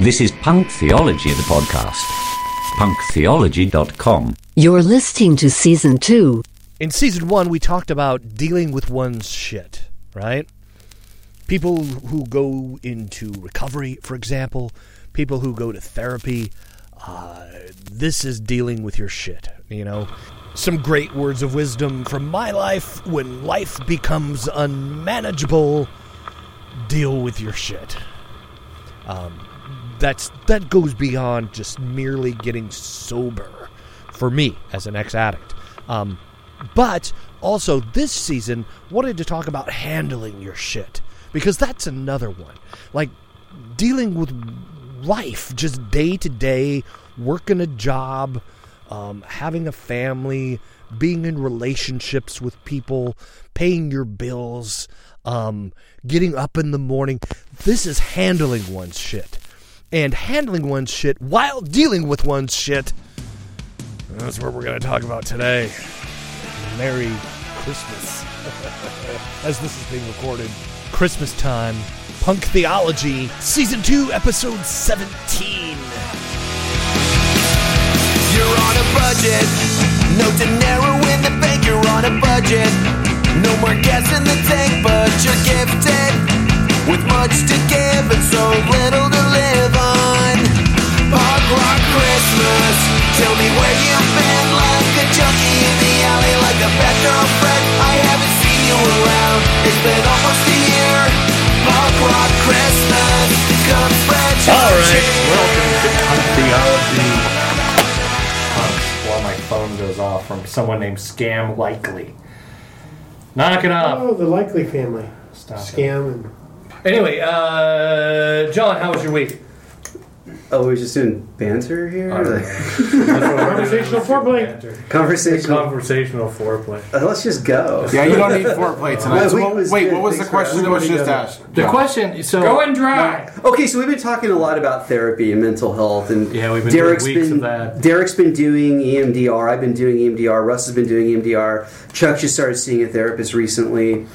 This is Punk Theology, the podcast. punktheology.com. You're listening to season two. In season one, we talked about dealing with one's shit, right? People who go into recovery, for example, people who go to therapy. Uh, this is dealing with your shit, you know? Some great words of wisdom from my life. When life becomes unmanageable, deal with your shit. Um, that's that goes beyond just merely getting sober for me as an ex-addict. Um, but also this season wanted to talk about handling your shit because that's another one. Like dealing with life just day to day, working a job, um, having a family, being in relationships with people, paying your bills, um, getting up in the morning. This is handling one's shit. And handling one's shit while dealing with one's shit. That's what we're going to talk about today. Merry Christmas. As this is being recorded, Christmas time, Punk Theology, Season 2, Episode 17. You're on a budget. No dinero in the bank. You're on a budget. No more gas in the tank, but you're gifted with much to give and so little to live on. Punk rock Christmas. Tell me where you've been, like a junkie in the alley, like a bad girlfriend. I haven't seen you around. It's been almost a year. Punk rock Christmas. Come spread your All right, cheer. Welcome to Punk Theology. While my phone goes off from someone named Scam Likely. Knock it off. Oh, the Likely family. Stop it. Scam and Anyway, uh, John, how was your week? Oh, we're just doing banter here? Like, conversational foreplay. conversation. Conversational foreplay. Uh, let's just go. Yeah, you don't need foreplay tonight. My So week was wait, good. what was the Thanks for question that was asking. just asked? The John? question, so Going dry. Okay, so we've been talking a lot about therapy and mental health, and Yeah, we've been Derek's doing weeks been of that. Derek's been doing EMDR. I've been doing EMDR. Russ has been doing EMDR. Chuck just started seeing a therapist recently,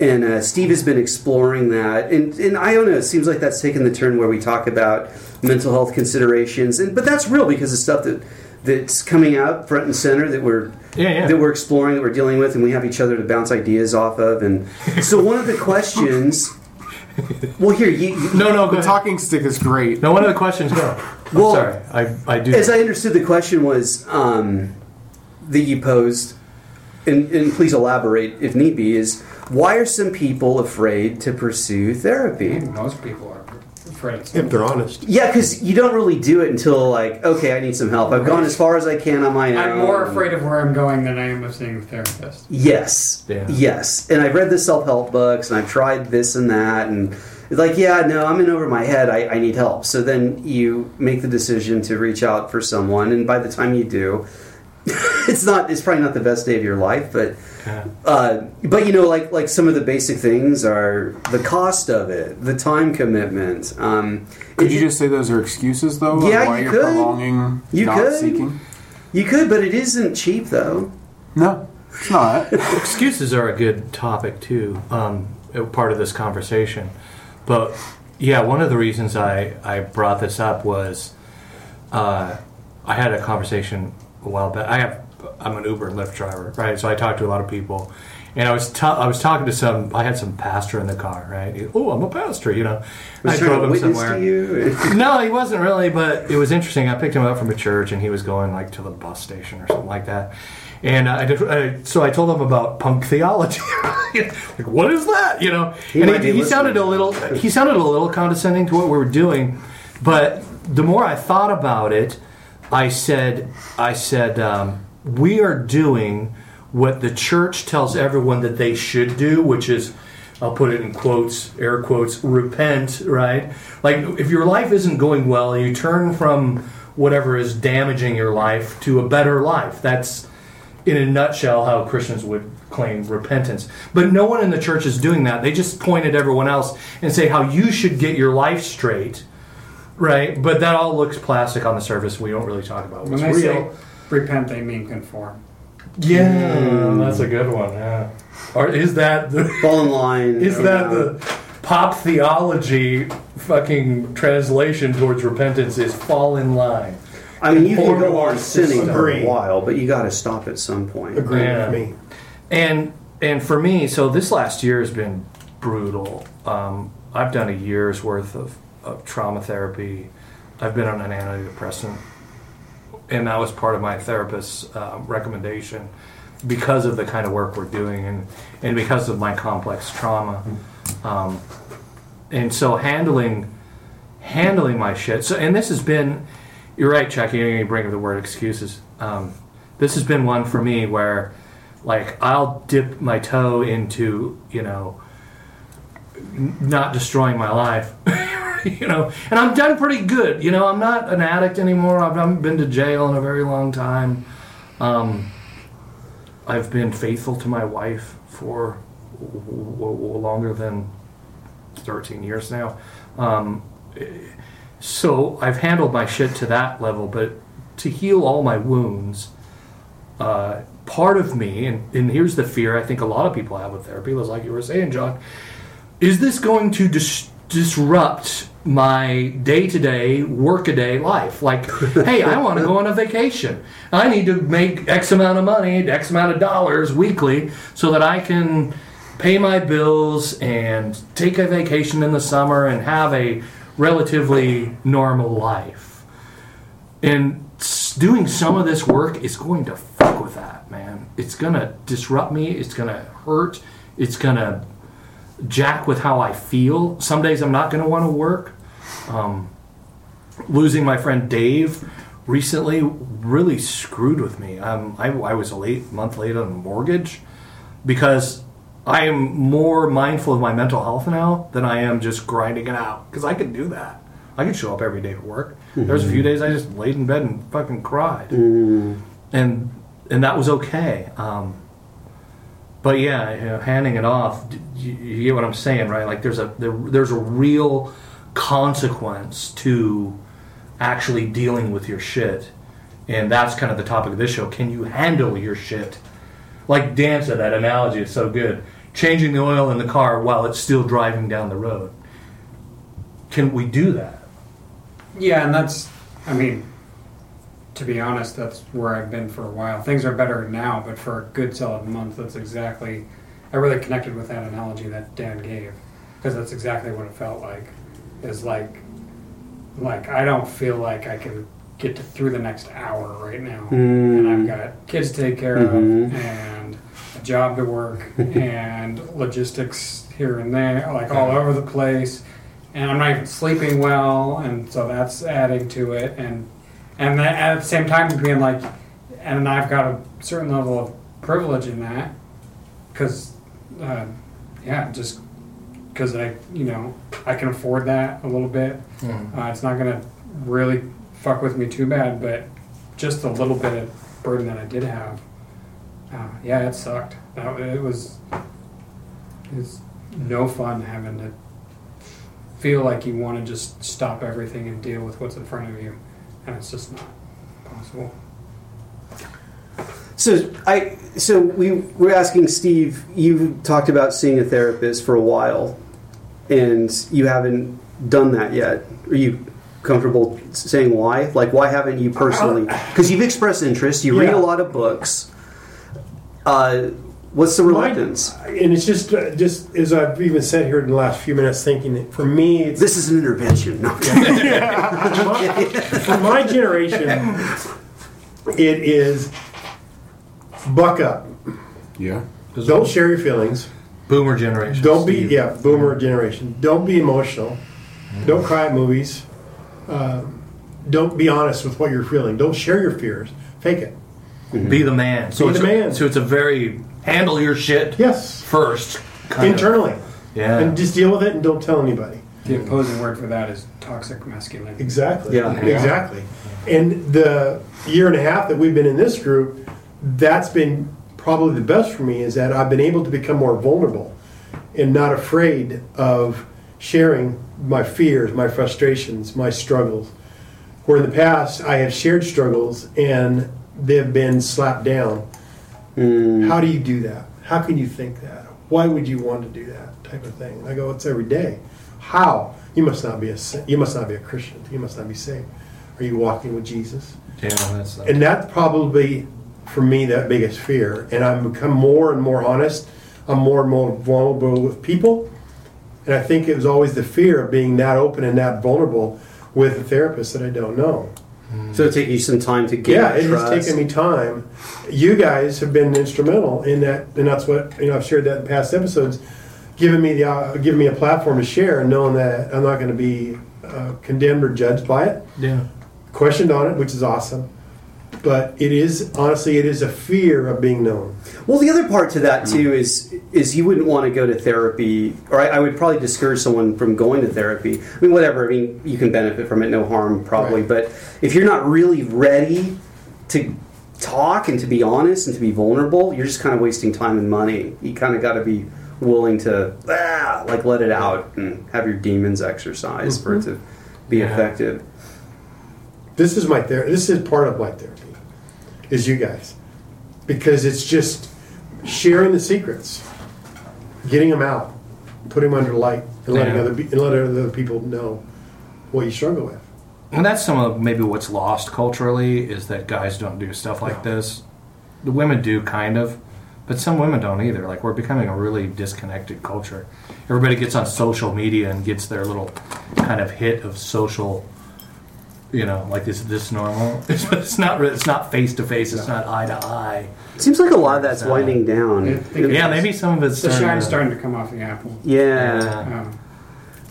and uh, Steve has been exploring that. And and I don't know. It seems like that's taken the turn where we talk about mental health considerations, and but that's real because it's stuff that that's coming out front and center that we're Yeah, yeah. that we're exploring, that we're dealing with, and we have each other to bounce ideas off of. And so one of the questions. Well, here you, you no, no, The ahead. talking stick is great. No, one of the questions go. I'm Well, sorry, I, I do. As I understood, the question was um, that you posed, and, and please elaborate if need be, is why are some people afraid to pursue therapy? Most people are afraid. if they're honest. Yeah, because you don't really do it until like, okay, I need some help. I've gone as far as I can on my own. I'm more afraid of where I'm going than I am of seeing a therapist. Yes, Yeah. yes, and I've read the self help books, and I've tried this and that, and it's like, yeah, no, I'm in over my head. I, I need help. So then you make the decision to reach out for someone, and by the time you do, it's not. It's probably not the best day of your life, but Yeah. uh, but you know, like like some of the basic things are the cost of it, the time commitment. Um, Could it- you just say those are excuses, though? Yeah, why you you're could. prolonging You not could. seeking? you could, but it isn't cheap though. No, it's not. Excuses are a good topic too, um, part of this conversation. But yeah, one of the reasons I, I brought this up was uh, I had a conversation a while back. I have I'm an Uber and Lyft driver, right? So I talk to a lot of people, and I was ta- I was talking to some. I had some pastor in the car, right? He- oh, I'm a pastor, you know. Was I drove him somewhere. to you. No, he wasn't really, but it was interesting. I picked him up from a church, and he was going like to the bus station or something like that. And I did, uh, so I told him about punk theology. like, what is that? You know, He and he, he sounded a little he sounded a little condescending to what we were doing. But the more I thought about it, I said, I said, um, we are doing what the church tells everyone that they should do, which is I'll put it in quotes, air quotes, repent, right? Like if your life isn't going well, you turn from whatever is damaging your life to a better life. That's in a nutshell how Christians would claim repentance. But no one in the church is doing that. They just point at everyone else and say how you should get your life straight. Right? But that all looks plastic on the surface. We don't really talk about what's real. say repent, they mean conform. Yeah, that's a good one. Yeah. Or is that the Fall in line. is or that not. the pop theology fucking translation towards repentance is fall in line. I mean, you can Conform to go on sinning for a while, but you got to stop at some point. Agree Yeah. with me. And and for me, so this last year has been brutal. Um, I've done a year's worth of, of trauma therapy. I've been on an antidepressant, and that was part of my therapist's uh, recommendation because of the kind of work we're doing and and because of my complex trauma. Um, and so handling handling my shit. So and this has been, you're right, Chuck. You bring up the word excuses. Um, this has been one for me where, like, I'll dip my toe into you know, not destroying my life. you know, and I'm done pretty good. You know, I'm not an addict anymore. I've, I haven't been to jail in a very long time. Um, I've been faithful to my wife for w- w- longer than 13 years now. Um, so I've handled my shit to that level, but to heal all my wounds, uh, part of me, and, and here's the fear I think a lot of people have with therapy, was like you were saying, John, is this going to disrupt my day-to-day work-a-day life. Like hey i want to go on a vacation. I need to make x amount of money x amount of dollars weekly so that i can pay my bills and take a vacation in the summer and have a relatively normal life. And doing some of this work is going to fuck with that man. It's gonna disrupt me. It's gonna hurt. It's gonna jack with how I feel. Some days I'm not going to want to work. Um, losing my friend Dave recently really screwed with me. Um, I, I was a late month late on a mortgage because I am more mindful of my mental health now than I am just grinding it out because I can do that. I can show up every day for work. There's a few days I just laid in bed and fucking cried, and and that was okay. Um, but yeah, you know, handing it off, you, you get what I'm saying, right? Like there's a there, there's a real consequence to actually dealing with your shit, and that's kind of the topic of this show. Can you handle your shit? Like Dan said, that analogy is so good. Changing the oil in the car while it's still driving down the road. Can we do that? Yeah, and that's, I mean, to be honest, that's where I've been for a while. Things are better now, but for a good solid month, that's exactly, I really connected with that analogy that Dan gave. Because that's exactly what it felt like. Is like, like, I don't feel like I can get to, through the next hour right now. And I've mm. got kids to take care of, mm-hmm. and a job to work, and logistics here and there, like all over the place and I'm not even sleeping well, and so that's adding to it, and and then at the same time being like, and I've got a certain level of privilege in that, because, uh, yeah, just because I, you know, I can afford that a little bit. Uh, it's not gonna really fuck with me too bad, but just a little bit of burden that I did have. Uh, yeah, it sucked. That- It was. It's no fun having to feel like you want to just stop everything and deal with what's in front of you, and it's just not possible. So I so we were asking Steve. You talked about seeing a therapist for a while, and you haven't done that yet. Are you comfortable saying why? Like, why haven't you personally? Because you've expressed interest. You read a lot of books. Uh, what's the My- reluctance? and it's just, uh, just as I've even said here in the last few minutes, thinking that for me, it's This is an intervention. No. for my generation, it is buck up. Yeah. Don't share your feelings. Boomer generation. Don't be Steve. yeah, boomer generation. Don't be emotional. Don't cry at movies. Um, don't be honest with what you're feeling. Don't share your fears. Fake it. Be the man. So Be the man. so it's a very handle your shit Yes, first. kind of- internally, Yeah. and just deal with it and don't tell anybody. The opposing word for that is toxic masculinity. Exactly. Yeah. Exactly. And the year and a half that we've been in this group, that's been probably the best for me is that I've been able to become more vulnerable and not afraid of sharing my fears, my frustrations, my struggles. Where in the past I have shared struggles and they've been slapped down. Mm. How do you do that? How can you think that? Why would you want to do that type of thing? And I go, it's every day. How? You must not be a you must not be a Christian. You must not be saved. Are you walking with Jesus? Yeah, that's And that's probably for me that biggest fear. And I've become more and more honest. I'm more and more vulnerable with people. And I think it was always the fear of being that open and that vulnerable with a therapist that I don't know. So it taking you some time to get Yeah, it trust. has taken me time. You guys have been instrumental in that, and that's what you know. I've shared that in past episodes, giving me the uh, giving me a platform to share, and knowing that I'm not going to be uh, condemned or judged by it, yeah. questioned on it, which is awesome. But it is honestly, it is a fear of being known. Well, the other part to that too is is you wouldn't want to go to therapy, or I, I would probably discourage someone from going to therapy. I mean, whatever. I mean, you can benefit from it, no harm, probably. Right. But if you're not really ready to talk and to be honest and to be vulnerable, you're just kind of wasting time and money. You kind of got to be willing to ah, like let it out and have your demons exercise for it to be Yeah. effective. This is my therapy. This is part of my therapy. Is you guys, because it's just sharing the secrets, getting them out, putting them under light, and letting Yeah. other and letting other people know what you struggle with. And that's some of maybe what's lost culturally is that guys don't do stuff like this. The women do kind of, but some women don't either. Like we're becoming a really disconnected culture. Everybody gets on social media and gets their little kind of hit of social. You know, like is this normal? It's, it's not. It's not face to face. It's not eye to eye. It seems like a lot of that's Uh, winding down. I think Yeah, maybe some of it's the starting shine's to- starting to come off the apple. yeah. Um,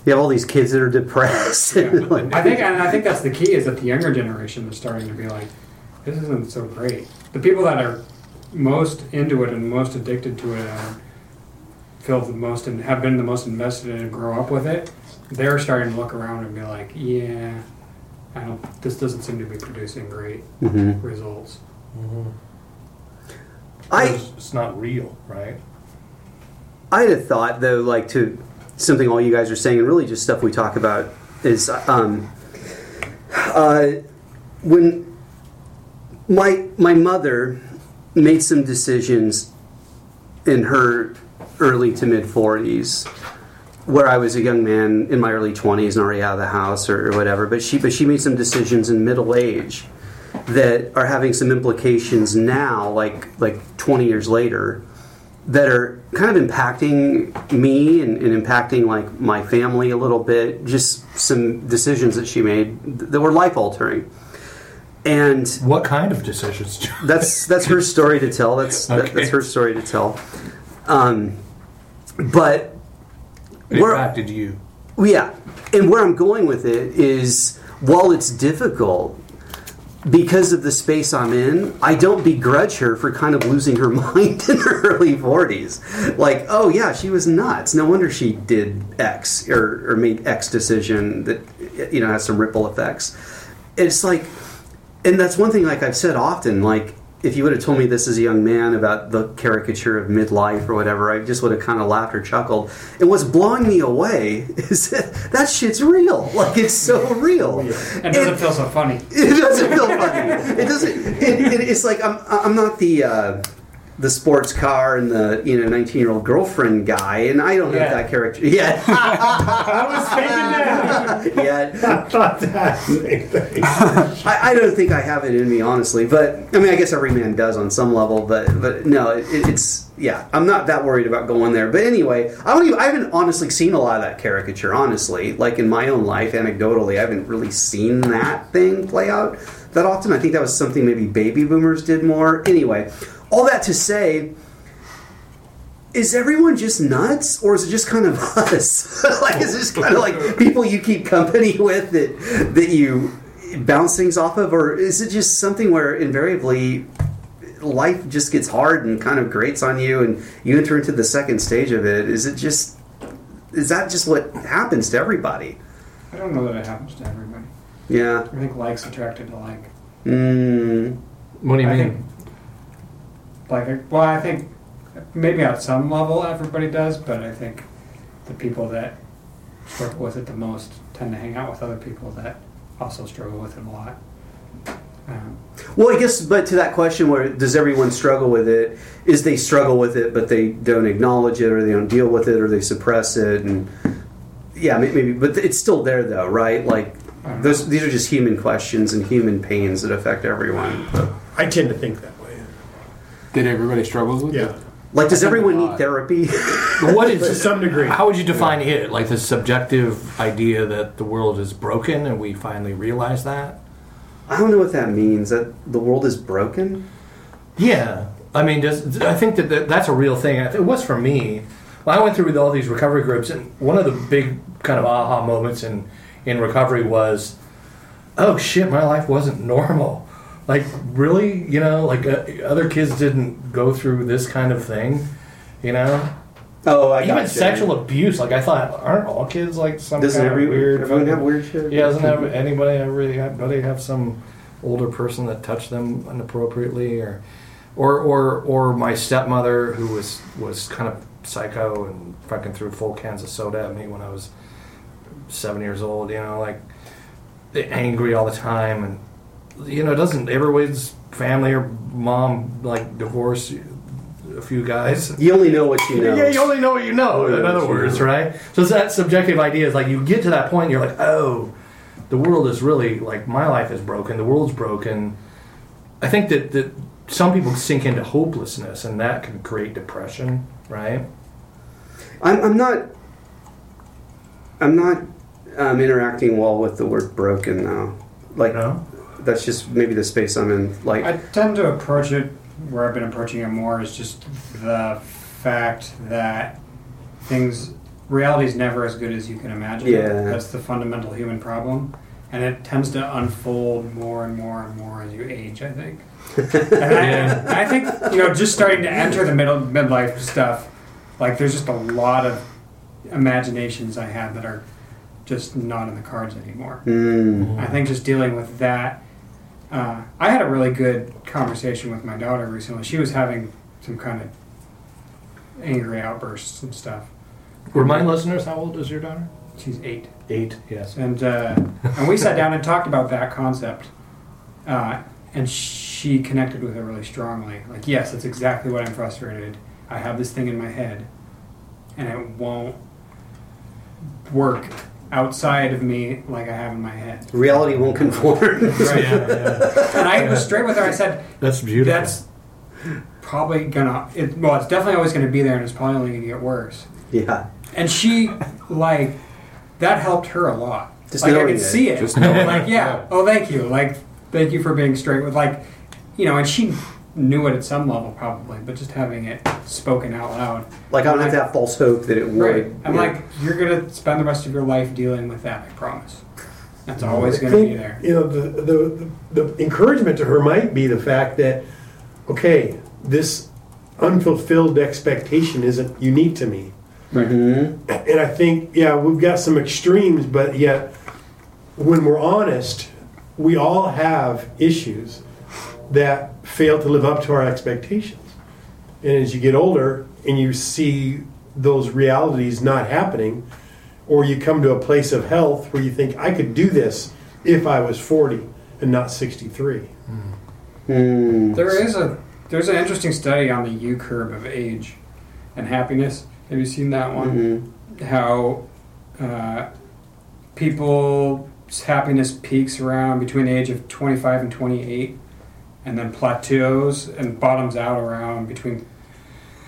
You have all these kids that are depressed. Like- I think, and I think that's the key is that the younger generation is starting to be like, this isn't so great. The people that are most into it and most addicted to it and feel the most and have been the most invested in it and grow up with it, they're starting to look around and be like, yeah, I don't. This doesn't seem to be producing great Mhm. results. I It's- it's not real, right? I had a thought though, like to something all you guys are saying, and really just stuff we talk about is um, uh, when my my mother made some decisions in her early to mid forties where I was a young man in my early twenties and already out of the house or, or whatever. But she but she made some decisions in middle age that are having some implications now, like like twenty years later, that are kind of impacting me and, and impacting like my family a little bit. Just some decisions that she made that were life altering. And What kind of decisions? that's that's her story to tell. That's that, that's her story to tell. Um, but It We're- impacted you. yeah, and where I'm going with it is, while it's difficult because of the space I'm in, I don't begrudge her for kind of losing her mind in her early 40s. Like, oh yeah, she was nuts. No wonder she did X or, or made X decision that you know has some ripple effects. It's like, and that's one thing. Like I've said often, like. If you would have told me this as a young man about the caricature of midlife or whatever, I just would have kind of laughed or chuckled. And what's blowing me away is that that shit's real. Like it's so real. It doesn't feel so funny. It doesn't feel funny. It doesn't. It, it, it's like I'm. I'm not the uh, the sports car and the you know 19 year old girlfriend guy, and I don't have Yeah. that character yet. I was thinking that. yet. I thought that same thing. I, I don't think I have it in me, honestly. But I mean, I guess every man does on some level. But but no, it, it's yeah. I'm not that worried about going there. But anyway, I don't even. I haven't honestly seen a lot of that caricature. Honestly, like in my own life, anecdotally, I haven't really seen that thing play out that often. I think that was something maybe baby boomers did more. Anyway, all that to say. Is everyone just nuts, or is it just kind of us? like, is it just kind of like people you keep company with that that you bounce things off of, or is it just something where invariably life just gets hard and kind of grates on you, and you enter into the second stage of it? Is it just is that just what happens to everybody? I don't know that it happens to everybody. Yeah. I think likes attracted to like. Mm, What do you I mean? Think, like, well, I think maybe at some level everybody does, but I think the people that struggle with it the most tend to hang out with other people that also struggle with it a lot. Um, Well, I guess, but to that question, where does everyone struggle with it? Is they struggle with it, but they don't acknowledge it, or they don't deal with it, or they suppress it, and yeah, maybe. But it's still there, though, right? Like those, these are just human questions and human pains that affect everyone. But, I tend to think that way. Did everybody struggles with Yeah. like, does everyone need therapy? But what To some degree. How would you define it? Like the subjective idea that the world is broken and we finally realize that? I don't know what that means. That the world is broken. Yeah, I mean, does, I think that, that that's a real thing. It was for me. Well, I went through with all these recovery groups, and one of the big kind of aha moments in in recovery was, oh shit, my life wasn't normal. Like really, you know, like uh, other kids didn't go through this kind of thing, you know. Oh, I Even got sexual abuse. Like I thought, aren't all kids like some Doesn't kind every, of weird? everyone have weird shit? yeah, doesn't have anybody ever anybody have some older person that touched them inappropriately, or, or, or, or my stepmother who was was kind of psycho and fucking threw full cans of soda at me when I was seven years old. You know, like angry all the time, and you know, doesn't everybody's family or mom like divorce a few guys? You only know what you know. Yeah, you only know what you know. Oh, in other words, right? So it's that subjective idea is like you get to that point, and you're like, oh, the world is really like my life is broken. The world's broken. I think that that some people sink into hopelessness, and that can create depression, right? I'm, I'm not. I'm not um, interacting well with the word broken now. Like No? That's just maybe the space I'm in. Like I tend to approach it where I've been approaching it more is just the fact that things reality is never as good as you can imagine. Yeah. That's the fundamental human problem. And it tends to unfold more and more and more as you age, I think. and I, I think, you know, just starting to enter the middle midlife stuff, like there's just a lot of imaginations I have that are just not in the cards anymore. mm, I think just dealing with that. Uh, I had a really good conversation with my daughter recently. She was having some kind of angry outbursts and stuff. Remind listeners, how old is your daughter? She's eight, Eight. Yes. and uh, and we sat down and talked about that concept, uh, and she connected with it really strongly. Like, yes, that's exactly what I'm frustrated. I have this thing in my head, and it won't work outside of me like I have in my head. reality won't conform. Right. And I was straight with her. I said, That's beautiful. That's probably gonna. It, well, it's definitely always gonna be there, and it's probably only gonna get worse. yeah. And she, like, that helped her a lot. Just like I knowing could it. see it. Just knowing like, it. yeah. Oh, thank you. Like, thank you for being straight with, like, you know. And she knew it at some level, probably, but just having it spoken out loud. Like I don't have that false hope that it would. Right. I'm Yeah. like, you're gonna spend the rest of your life dealing with that. I promise. That's always gonna be there. You know, the, the, the encouragement to her might be the fact that, okay, this unfulfilled expectation isn't unique to me. Mhm. And I think, yeah, we've got some extremes, but yet, when we're honest, we all have issues that fail to live up to our expectations. And as you get older and you see those realities not happening, or you come to a place of health where you think, I could do this if I was 40 and not 63. Mm. There is a there's an interesting study on the U curve of age and happiness. Have you seen that one? Mhm. How uh, people's happiness peaks around between the age of 25 and 28, and then plateaus and bottoms out around between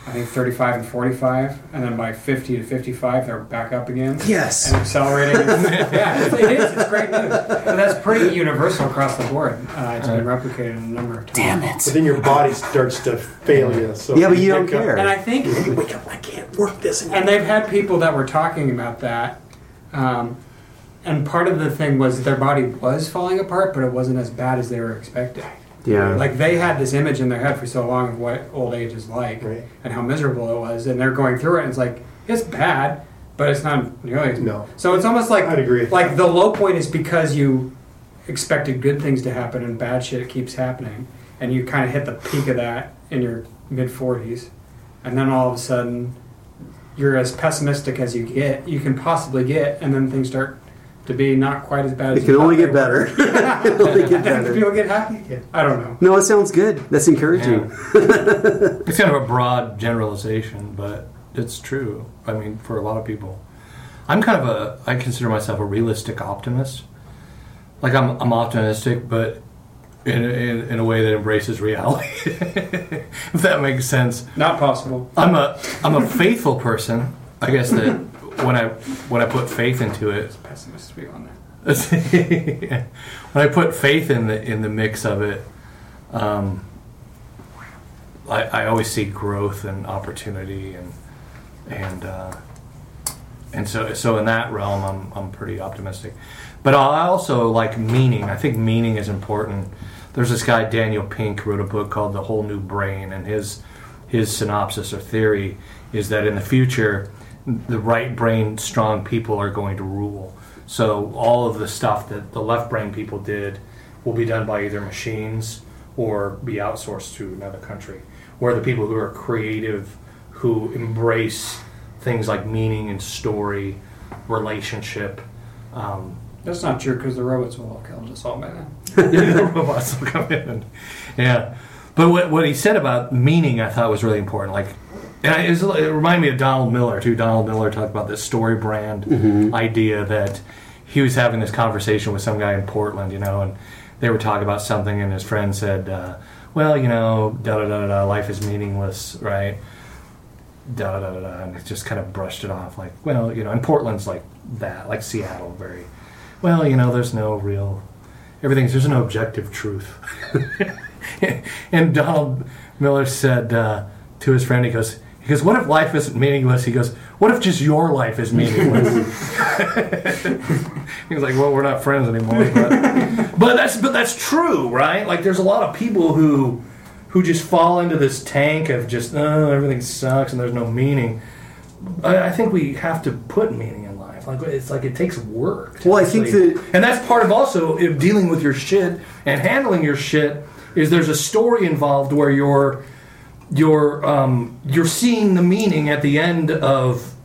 I think 35 and 45, and then by 50 to 55 they're back up again Yes. and accelerating. yeah, it, it is. It's great news. But that's pretty universal across the board. Uh, it's been replicated a number of times. Damn it! But then your body starts to fail you. So Yeah, but you don't pick up- care. And I think, Wake I can't work this anymore. and they've had people that were talking about that. Um, and part of the thing was their body was falling apart, but it wasn't as bad as they were expecting. Yeah. Like they had this image in their head for so long of what old age is like Right. and how miserable it was, and they're going through it, and it's like it's bad, but it's not nearly as No. So it's almost like I'd agree like the low point is because you expected good things to happen and bad shit keeps happening, and you kind of hit the peak of that in your mid forties, and then all of a sudden you're as pessimistic as you get you can possibly get, and then things start to be not quite as bad. as It can you only get they better. were. It can only get better. people get happy. I don't know. No, it sounds good. That's encouraging. It's kind of a broad generalization, but it's true. I mean, for a lot of people, I'm kind of a. I consider myself a realistic optimist. Like I'm, I'm optimistic, but in, in, in a way that embraces reality. if that makes sense. Not possible. I'm a I'm a faithful person. I guess that when I when I put faith into it, Pessimist view on that. when I put faith in the in the mix of it, um, I, I always see growth and opportunity and and uh, and so so in that realm, I'm I'm pretty optimistic. But I also like meaning. I think meaning is important. There's this guy Daniel Pink wrote a book called The Whole New Brain, and his his synopsis or theory is that in the future, the right brain strong people are going to rule. So all of the stuff that the left brain people did will be done by either machines or be outsourced to another country. Where the people who are creative, who embrace things like meaning and story, relationship, um, That's not true because the robots will have killed us all by then. the robots will come in. Yeah, but what what he said about meaning, I thought was really important. Like, and I, it, was, it reminded me of Donald Miller too. Donald Miller talked about this story brand idea that he was having this conversation with some guy in Portland, you know, and they were talking about something, and his friend said, uh, "Well, you know, da da da da life is meaningless, right?" Da da da da, and he just kind of brushed it off, like, "Well, you know," and Portland's like that, like Seattle, very. Well, you know, there's no real everything's there's no objective truth. and Donald Miller said uh, to his friend, he goes, he goes, what if life isn't meaningless? He goes, what if just your life is meaningless? he was like, well, we're not friends anymore. But, but that's but that's true, right? Like, there's a lot of people who who just fall into this tank of just oh, everything sucks and there's no meaning. I, I think we have to put meaning in life. Like it's like it takes work. Well, I think that- and that's part of also if dealing with your shit and handling your shit is there's a story involved where you're you're um, you're seeing the meaning at the end of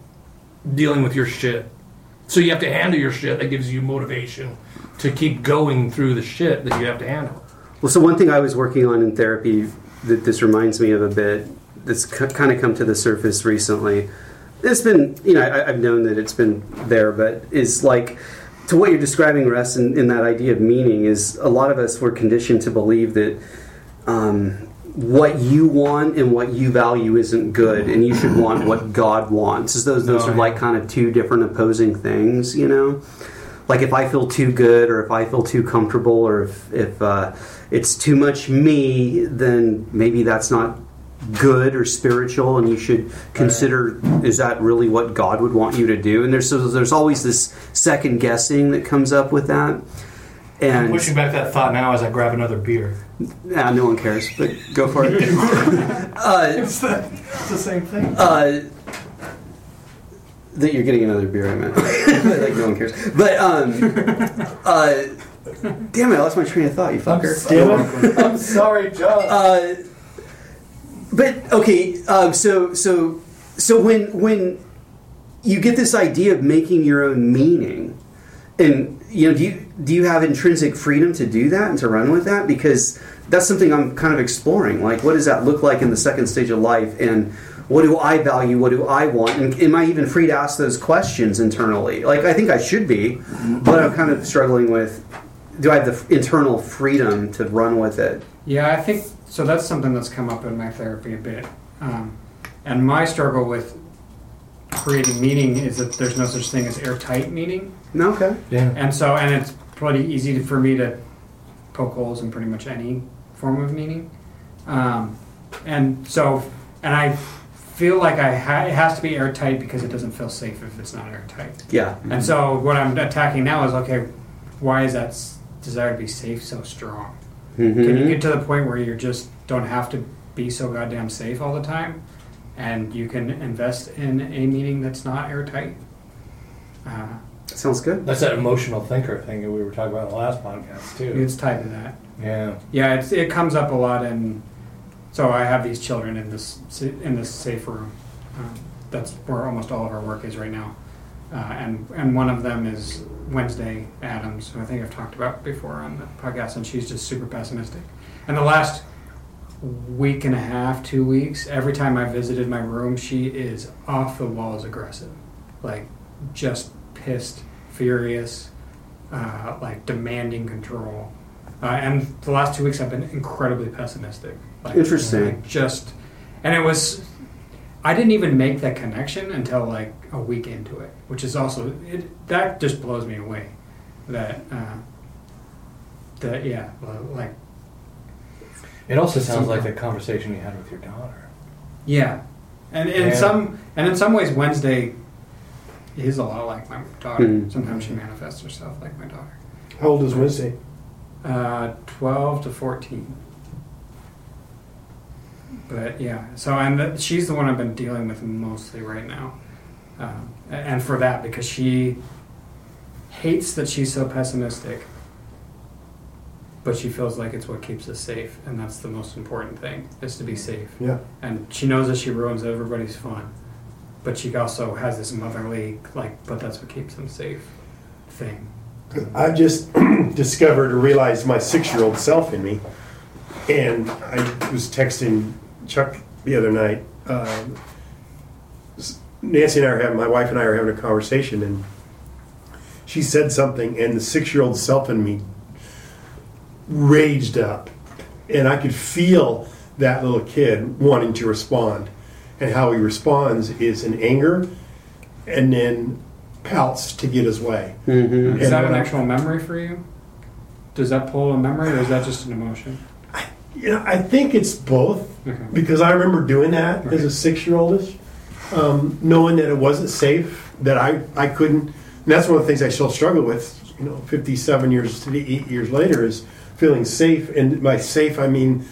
dealing with your shit. So you have to handle your shit. That gives you motivation to keep going through the shit that you have to handle. Well, so one thing I was working on in therapy that this reminds me of a bit that's c- kind of come to the surface recently. It's been, you know, I, I've known that it's been there, but is like to what you're describing, Russ, in, in that idea of meaning is a lot of us were conditioned to believe that um, what you want and what you value isn't good, and you should want what God wants. As those those Oh, are like kind of two different opposing things, you know like if I feel too good or if I feel too comfortable or if, if uh, it's too much me, then maybe that's not good or spiritual, and you should consider is that really what God would want you to do? And there's so there's always this second guessing that comes up with that. I'm pushing back that thought now as I grab another beer. yeah, no one cares, but go for it. uh, It's the, it's the same thing. uh, that you're getting another beer, I meant. like no one cares. But um, uh, damn it, I lost my train of thought. You fucker. Damn it. I'm sorry, John. Uh, but okay, um, so so so when when you get this idea of making your own meaning, and you know, do you do you have intrinsic freedom to do that and to run with that? Because that's something I'm kind of exploring. Like, what does that look like in the second stage of life, and what do I value? What do I want? And am I even free to ask those questions internally? Like, I think I should be, but I'm kind of struggling with. Do I have the internal freedom to run with it? Yeah, I think so. That's something that's come up in my therapy a bit. Um, and my struggle with creating meaning is that there's no such thing as airtight meaning. No, okay. Yeah. And so, and it's pretty easy for me to poke holes in pretty much any form of meaning. Um, and so, and I feel like I ha- it has to be airtight because it doesn't feel safe if it's not airtight. Yeah. And so, what I'm attacking now is okay, why is that s- desire to be safe so strong? Can Mm-hmm. you get to the point where you just don't have to be so goddamn safe all the time, and you can invest in a meaning that's not airtight? Uh, Sounds good. That's that emotional thinker thing that we were talking about in the last podcast too. it's tied to that. Yeah. Yeah, it's, it comes up a lot and So I have these children in this in this safe room. Um, that's where almost all of our work is right now. uh, and and one of them is Wednesday Addams, who I think I've talked about before on the podcast, and she's just super pessimistic. And the last week and a half, two weeks, every time I visited my room, she is off the walls aggressive, like just pissed, furious, uh, like demanding control. Uh, and the last two weeks, I've been incredibly pessimistic. Like, Interesting. like, just, and it was, I didn't even make that connection until like a week into it, which is also it. That just blows me away. That, uh, that yeah, well, like It also sounds like the conversation you had with your daughter. Yeah, and in Yeah. some and in some ways, Wednesday is a lot like my daughter. Hmm. Sometimes she manifests herself like my daughter. How old is Wednesday? Uh, Twelve to fourteen. But yeah, so and the, she's the one I've been dealing with mostly right now, um, and for that because she hates that she's so pessimistic, but she feels like it's what keeps us safe, and that's the most important thing is to be safe. Yeah. and she knows that she ruins everybody's fun but she also has this motherly like but that's what keeps them safe thing I just discovered or realized my six-year-old self in me, and I was texting Chuck the other night. Um, Nancy and I are having, my wife and I are having a conversation, and she said something, and the six-year-old self in me raged up, and I could feel that little kid wanting to respond, and how he responds is in anger, and then pouts to get his way. Mm-hmm. is And that an I- actual memory for you does that pull a memory or is that just an emotion You know, I think it's both Okay. because I remember doing that as a six-year-oldish, um, knowing that it wasn't safe, that I, I couldn't. And that's one of the things I still struggle with. You know, fifty-seven years, eight years later, is feeling safe. And by safe, I mean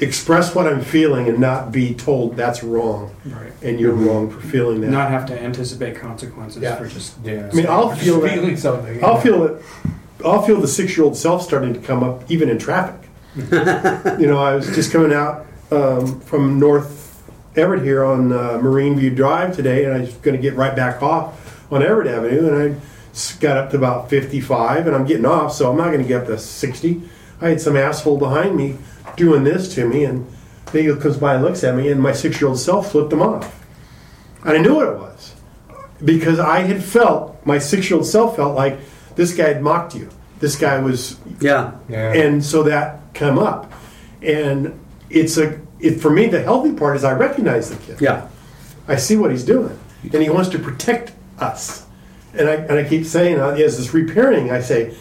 express what I'm feeling and not be told that's wrong right and you're wrong for feeling that. not have to anticipate consequences Yeah. for just Yeah. I mean, I'll feel that. feeling something. I'll feel it. I'll feel the six-year-old self starting to come up, even in traffic. you know, I was just coming out um, from North Everett here on uh, Marine View Drive today, and I was going to get right back off on Everett Avenue, and I got up to about 55, and I'm getting off, so I'm not going to get up to 60. I had some asshole behind me doing this to me, and he comes by and looks at me, and my six-year-old self flipped him off, and I knew what it was because I had felt my six-year-old self felt like this guy had mocked you. This guy was Yeah. Yeah. and so that came up and it's a it, for me the healthy part is i recognize the kid Yeah. i see what he's doing and he wants to protect us and i and i keep saying uh, as this repairing, i say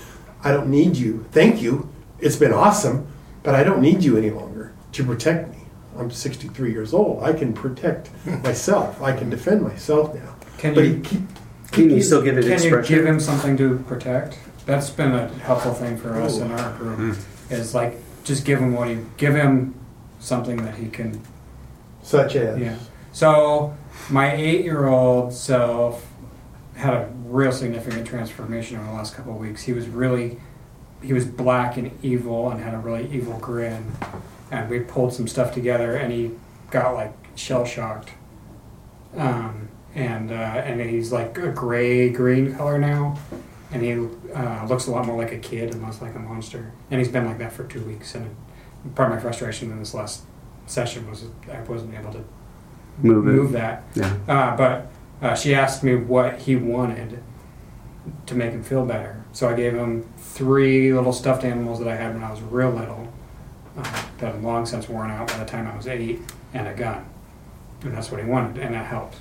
i don't need you thank you it's been awesome but i don't need you any longer to protect me. I'm 63 years old. I can protect myself. I can defend myself now. Can but you- he keep, Can you still give it can you give him something to protect? That's been a helpful thing for us in our group Hmm. is like just give him what you give him something that he can such as? Yeah. So my eight-year-old self had a real significant transformation over the last couple of weeks. He was really, he was black and evil and had a really evil grin. And we pulled some stuff together, and he got like shell shocked. Um, and uh, and he's like a gray green color now, and he uh, looks a lot more like a kid and less like a monster. And he's been like that for two weeks. And part of my frustration in this last session was I wasn't able to Move move that. Yeah. Uh, but uh, she asked me what he wanted to make him feel better. So I gave him three little stuffed animals that I had when I was real little, uh, that had long since worn out by the time I was eight, and a gun. And that's what he wanted, and that helped.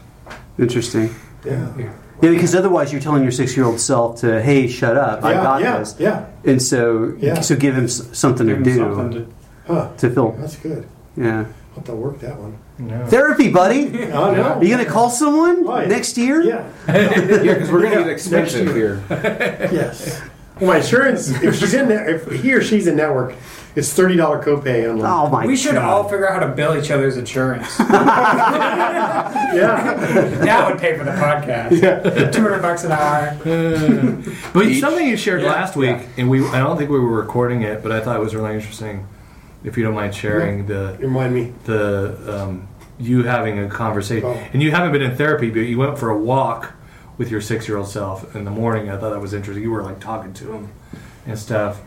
Interesting. yeah Yeah. Yeah, because otherwise you're telling your six-year-old self to, "Hey, shut up! I yeah got yeah, this." yeah And so, Yeah. so give him s- something Give to him do something to huh to feel. that's good Yeah. I'll have to work that one No. Therapy, buddy. oh no Are you gonna call someone Oh, yeah. next year? yeah Yeah, because we're gonna Yeah, get expensive here. Yes. Well, my insurance, if she's in there, if he or she's in network, it's thirty dollar copay on. Oh my. we should God. all figure out how to bill each other's insurance. Yeah. that would pay for the podcast. Yeah. Two hundred bucks an hour. But Each. something you shared Yeah. last week, and we I don't think we were recording it, but I thought it was really interesting. If you don't mind sharing the Remind me. the um, you having a conversation, Oh. and you haven't been in therapy, but you went for a walk with your six year old self in the morning. I thought that was interesting. You were like talking to him and stuff.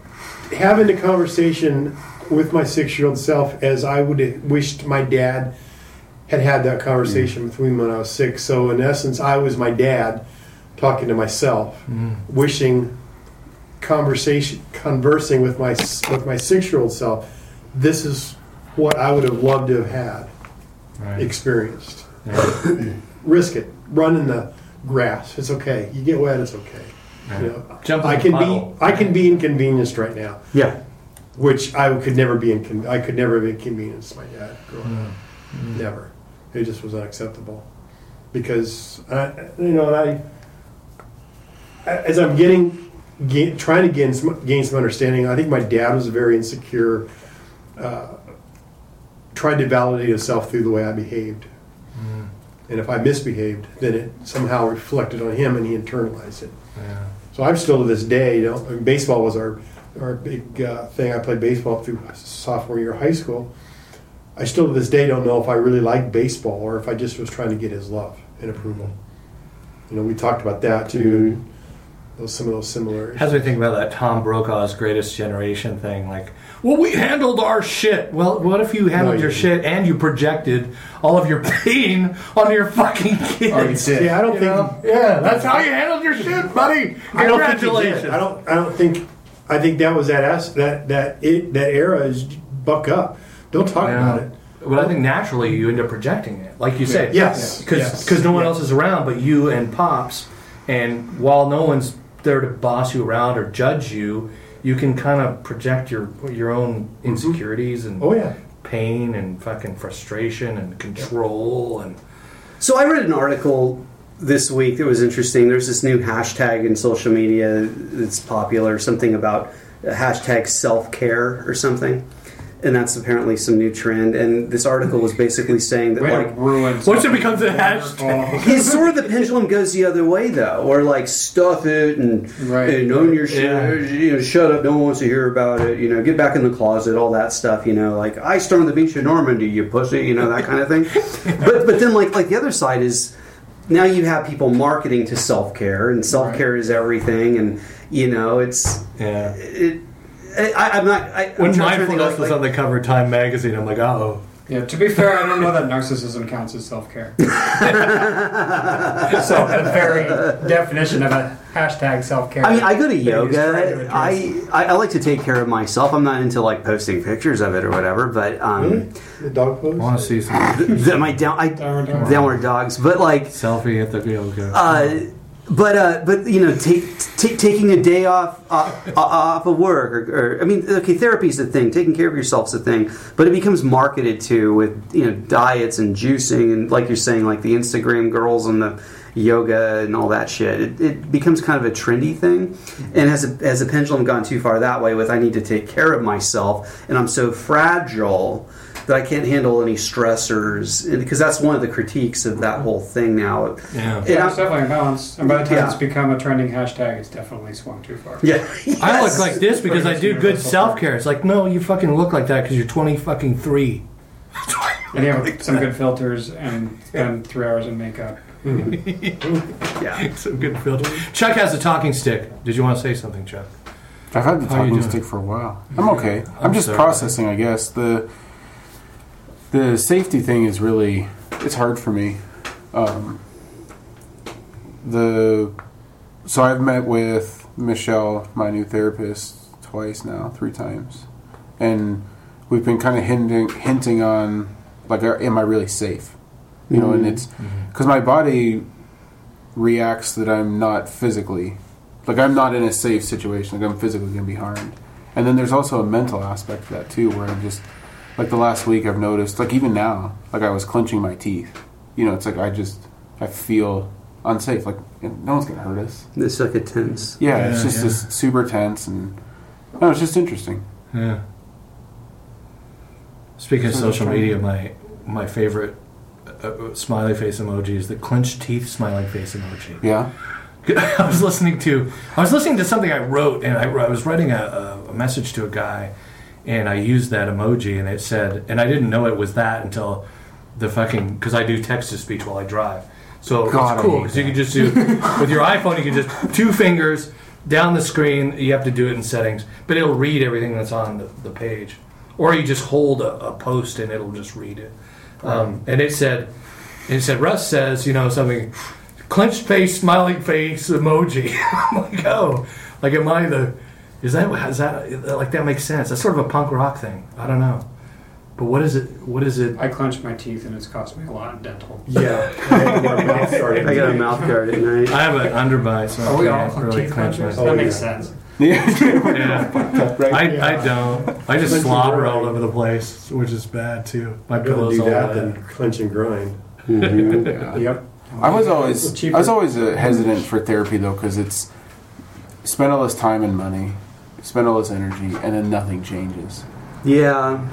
having a conversation with my six-year-old self as I would have wished my dad had had that conversation with me when I was six. So in essence, I was my dad talking to myself, wishing conversation, conversing with my with my six-year-old self. This is what I would have loved to have had Right. experienced. Yeah. Risk it. Run in the grass. It's okay. You get wet. It's okay. You know, Jump I can puddle. be I can be inconvenienced right now Yeah. which I could never be in. I could never have inconvenienced my dad growing up. Mm-hmm. Never. It just was unacceptable because I, you know, and I as I'm getting gain, trying to gain some, gain some understanding. I think my dad was very insecure. Uh, tried to validate himself through the way I behaved. And if I misbehaved, then it somehow reflected on him, and he internalized it. Yeah. So I'm still to this day, you know, I mean, baseball was our our big uh, thing. I played baseball through sophomore year of high school. I still to this day don't know if I really liked baseball or if I just was trying to get his love and approval. You know, we talked about that too. Those some of those similarities. Has me think about that Tom Brokaw's Greatest Generation thing. Like, well, we handled our shit. Well, what if you handled you your didn't. shit and you projected all of your pain on your fucking kids? Oh, you did. Yeah, I don't You think. know? Yeah, that's how you handled your shit, buddy. I don't think he did. Congratulations. I don't. I don't think. I think that was that ass, that that it, that era is buck up. Don't talk Yeah. about it. But I think naturally you end up projecting it, like you said. Yes. because Yes. no one Yeah. else is around but you and pops, and while no one's there to boss you around or judge you, you can kind of project your your own insecurities and Oh yeah. pain and fucking frustration and control and So I read an article this week that was interesting. There's this new hashtag in social media that's popular, something about uh, hashtag self care or something. And that's apparently some new trend. And this article was basically saying that Way like to ruin. Once it becomes a hashtag. His sort of the pendulum goes the other way though, or like stuff it and, Right. and own your shit. Yeah. You know, shut up. No one wants to hear about it. You know, get back in the closet. All that stuff. You know, like I stormed the beach in Normandy. You pussy. You know that kind of thing. but but then like like the other side is now you have people marketing to self care and self care is everything and you know it's Yeah. it. I, I'm not. I, When I'm trying to think, mindfulness was on the cover of Time magazine, I'm like, oh. Yeah, to be fair, I don't know that narcissism counts as self care. so, the very definition of a hashtag self care. I mean, I go to yoga. I, I I like to take care of myself. I'm not into like posting pictures of it or whatever. But um, The dog pose. I want to see some th- am I down? I Downward dog. downward dogs. But like, selfie at the yoga. uh, but uh, but you know, take, take taking a day off uh, uh, off of work, or, or I mean, okay, therapy's a thing. Taking care of yourself's a thing. But it becomes marketed to with you know diets and juicing and like you're saying, like the Instagram girls and the yoga and all that shit. It, it becomes kind of a trendy thing. And has a, has a pendulum gone too far that way? With I need to take care of myself, and I'm so fragile that I can't handle any stressors, because that's one of the critiques of that whole thing now. Yeah. And yeah, it's definitely a balance. And by the time Yeah. it's become a trending hashtag, it's definitely swung too far. Yeah, I look like this because I do good self care. It's like, no, you fucking look like that because you're 20 fucking three. And you have some good filters and spend three hours in makeup. Mm-hmm. yeah. Some good filter. Chuck has a talking stick. Did you want to say something, Chuck? I've had the How talking stick for a while. I'm okay. I'm, I'm just sorry. processing, I guess. The the safety thing is really it's hard for me. Um, the so I've met with Michelle, my new therapist, twice now, three times, and we've been kind of hinting hinting on like, uh, am I really safe? You know, and mm-hmm. it's mm-hmm. because my body reacts that I'm not physically like I'm not in a safe situation. Like I'm physically going to be harmed. And then there's also a mental aspect to that too, where I'm just like the last week I've noticed, like even now, like I was clenching my teeth. You know, it's like I just I feel unsafe. Like no one's going to hurt us. It's like a tense. Yeah, it's just yeah. this super tense and no, it's just interesting. Yeah. Speaking of social media, my my favorite uh, uh, smiley face emoji is the clenched teeth smiley face emoji. Yeah, I was listening to I was listening to something I wrote, and I, I was writing a, a, a message to a guy, and I used that emoji, and it said, and I didn't know it was that until the fucking because I do text to speech while I drive, So God, it's cool because you can just do with your iPhone. You can just two fingers down the screen. You have to do it in settings, but it'll read everything that's on the, the page. Or you just hold a, a post and it'll just read it. Um, and it said, it said Russ says, you know, something clenched face, smiling face emoji. I'm like, oh, like am I the? Is that is that like that makes sense? That's sort of a punk rock thing. I don't know. But what is it? What is it? I clench my teeth and it's cost me a lot in dental. Yeah. I had a mouth guard I got a mouth guard at night. I have an underbite, so Are I we all can't really teeth clench my. clenchers? Oh, that makes yeah. sense. Yeah, Right? I, I don't. I just Clench slobber all over the place, which is bad too. My I'd rather pillow's do all that wet. than clench and grind. Yep. I was always I was always uh, hesitant for therapy though because it's spend all this time and money, spend all this energy, and then nothing changes. Yeah.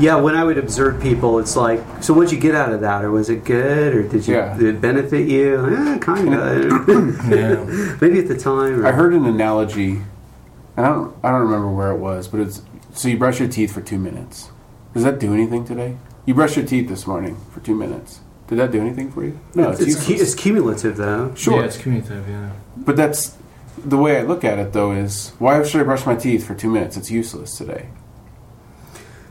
Yeah, when I would observe people, it's like, so what'd you get out of that? Or was it good? Or did you Yeah. did it benefit you? Eh, kind of. Yeah. Maybe at the time. Or, I heard an analogy, and I don't I don't remember where it was, but it's so you brush your teeth for two minutes. Does that do anything today? You brushed your teeth this morning for two minutes. Did that do anything for you? No, it's, it's, it's cumulative, though. sure, Yeah, it's cumulative. Yeah. but that's the way I look at it. Though is why should I brush my teeth for two minutes? It's useless today.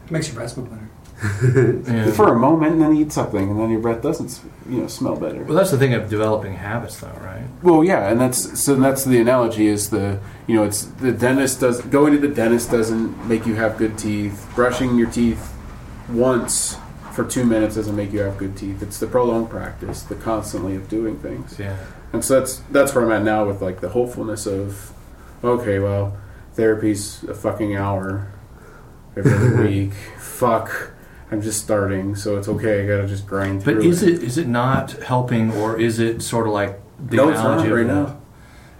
It makes your breath smell better. yeah. For a moment, and then you eat something, and then your breath doesn't you know smell better. Well, that's the thing of developing habits, though, right? Well, yeah, and that's so. That's the analogy is the you know it's the dentist does going to the dentist doesn't make you have good teeth. Brushing your teeth once for two minutes doesn't make you have good teeth. It's the prolonged practice, the constantly of doing things, Yeah. and so that's that's where I'm at now with like the hopefulness of okay, well, therapy's a fucking hour every week. Fuck. I'm just starting, so it's okay. I gotta just grind through. But is it is it not helping, or is it sort of like the No, analogy of right the- now.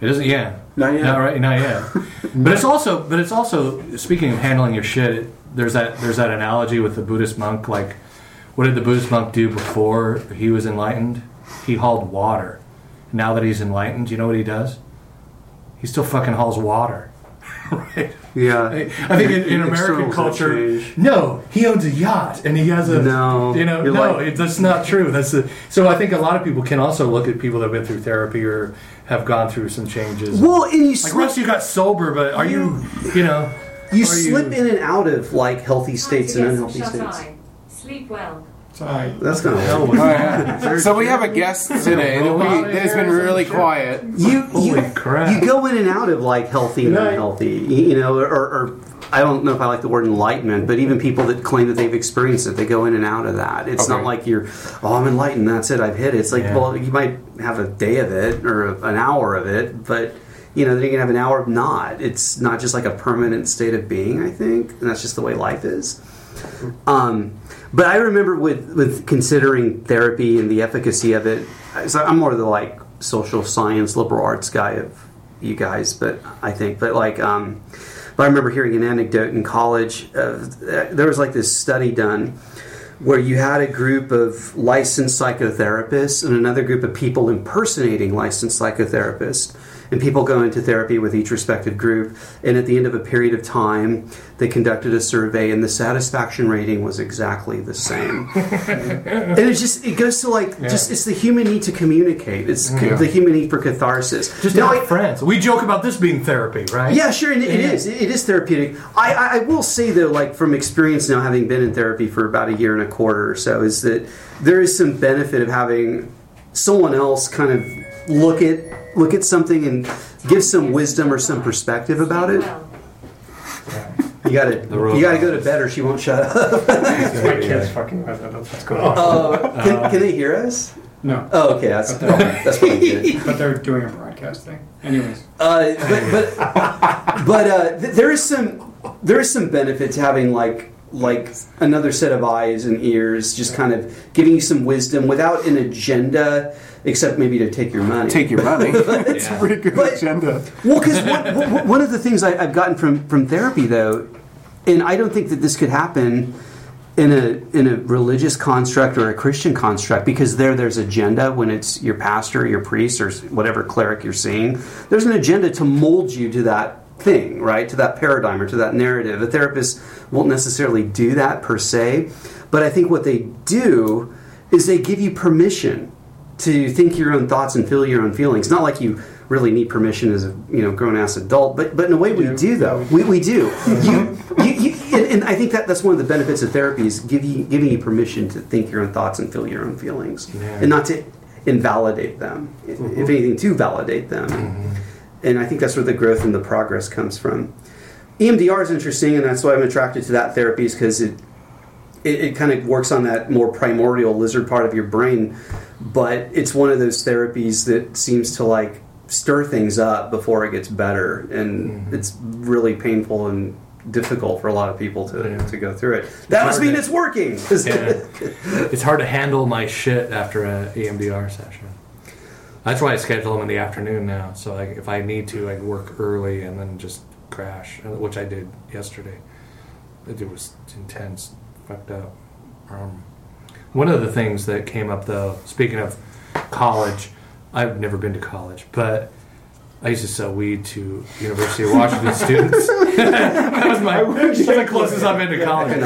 It isn't. Yeah. Not yet. Not right. Not yet. but it's also. But it's also. Speaking of handling your shit, there's that. There's that analogy with the Buddhist monk. Like, what did the Buddhist monk do before he was enlightened? He hauled water. Now that he's enlightened, you know what he does? He still fucking hauls water. right. Yeah. I I think in, in American culture, no, he owns a yacht and he has a No, you know, no, like- it, that's not true. That's the, so. I think a lot of people can also look at people that have been through therapy or have gone through some changes. Well, and you like slip, Russ, you got sober, but are you, you know, you are slip in and out of like healthy states and unhealthy states. eye. Sleep well. Sorry. That's gonna help. Oh, yeah. so we have a guest today that, we, that has been really quiet. you. Holy you, crap. you go in and out of like healthy and Good night. unhealthy. You know, or, or I don't know if I like the word enlightenment, but even people that claim that they've experienced it, they go in and out of that. It's not Okay. like you're, oh, I'm enlightened. That's it. I've hit it. It's like, Yeah. well, you might have a day of it or a, an hour of it, but. You know, then you can have an hour of not. It's not just like a permanent state of being, I think, and that's just the way life is. Um, but I remember with with considering therapy and the efficacy of it. So I'm more the like social science, liberal arts guy of you guys, but I think, but like, um, but I remember hearing an anecdote in college. Of, uh, there was like this study done where you had a group of licensed psychotherapists and another group of people impersonating licensed psychotherapists. And people go into therapy with each respective group. And at the end of a period of time, they conducted a survey, and the satisfaction rating was exactly the same. and it just it goes to like just it's the human need to communicate. It's Yeah. the human need for catharsis. just Now, I- friends? We joke about this being therapy, right? yeah, sure, and it, it is. It is therapeutic. I, I, I will say though, like from experience now, having been in therapy for about a year and a quarter or so, is that there is some benefit of having someone else kind of look at look at something and give some wisdom or some perspective about it. You got to you got to go to bed, or she won't shut up. My kid's fucking with it. That's what's going on. Uh, can, can they hear us? No. Oh, okay, that's that's pretty good. But they're doing a broadcast thing. Anyways. Uh, but but, but uh, th- there is some there is some benefit to having like like another set of eyes and ears, just kind of giving you some wisdom without an agenda, except maybe to take your money. Take your money. It's It's a pretty good But- agenda. Well, because one, one- one of the things I, I've gotten from from therapy, though, and I don't think that this could happen in a in a religious construct or a Christian construct, because there there's agenda when it's your pastor, your priest, or whatever cleric you're seeing. There's an agenda to mold you to that thing, right? To that paradigm or to that narrative. A therapist won't necessarily do that per se, but I think what they do is they give you permission to think your own thoughts and feel your own feelings. Not like you really need permission as a you know grown ass adult, but but in a way we do though. We, we do. Mm-hmm. You, you, you, and, and I think that that's one of the benefits of therapy is give you, giving you permission to think your own thoughts and feel your own feelings, and not to invalidate them. If mm-hmm. anything, to validate them. Mm-hmm. And I think that's where the growth and the progress comes from. EMDR is interesting, and that's why I'm attracted to that therapy, is because it it, it kind of works on that more primordial lizard part of your brain, but it's one of those therapies that seems to like stir things up before it gets better, and it's really painful and difficult for a lot of people to, to go through it. That must mean to- it's working. Yeah. it's hard to handle my shit after a E EMDR session. That's why I schedule them in the afternoon now. So like, if I need to, I can work early and then just crash, uh, which I did yesterday. It was intense, fucked up. Um, one of the things that came up though, speaking of college, I've never been to college, but I used to sell weed to University of Washington students. that was my that's the closest I've been to college.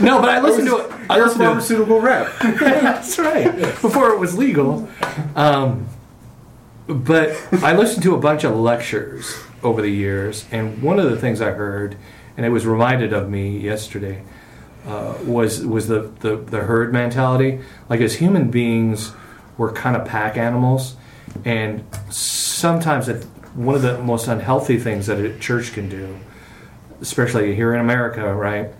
No, but I listened to it. I listened to pharmaceutical rep. That's right. Before it was legal. Um, but I listened to a bunch of lectures over the years, and one of the things I heard, and it was reminded of me yesterday, uh, was was the, the the herd mentality. Like as human beings, we're kind of pack animals, and sometimes it, one of the most unhealthy things that a church can do, especially here in America, right,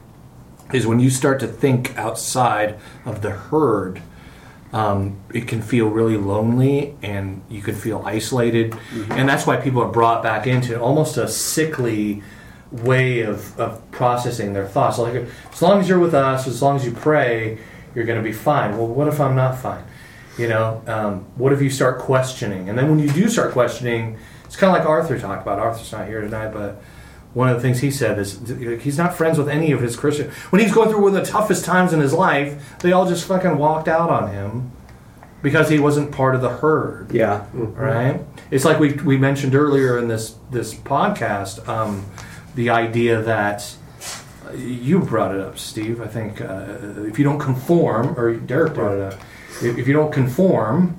is when you start to think outside of the herd. Um, it can feel really lonely and you can feel isolated. And that's why people are brought back into almost a sickly way of, of processing their thoughts. Like, as long as you're with us, as long as you pray, you're going to be fine. Well, what if I'm not fine? You know, um, what if you start questioning? And then when you do start questioning, it's kind of like Arthur talked about. Arthur's not here tonight, but one of the things he said is he's not friends with any of his Christian. When he's going through one of the toughest times in his life, they all just fucking walked out on him because he wasn't part of the herd yeah. right? It's like we, we mentioned earlier in this this podcast, um, the idea that uh, you brought it up, Steve. I think uh, if you don't conform, or Derek brought it up, if, if you don't conform,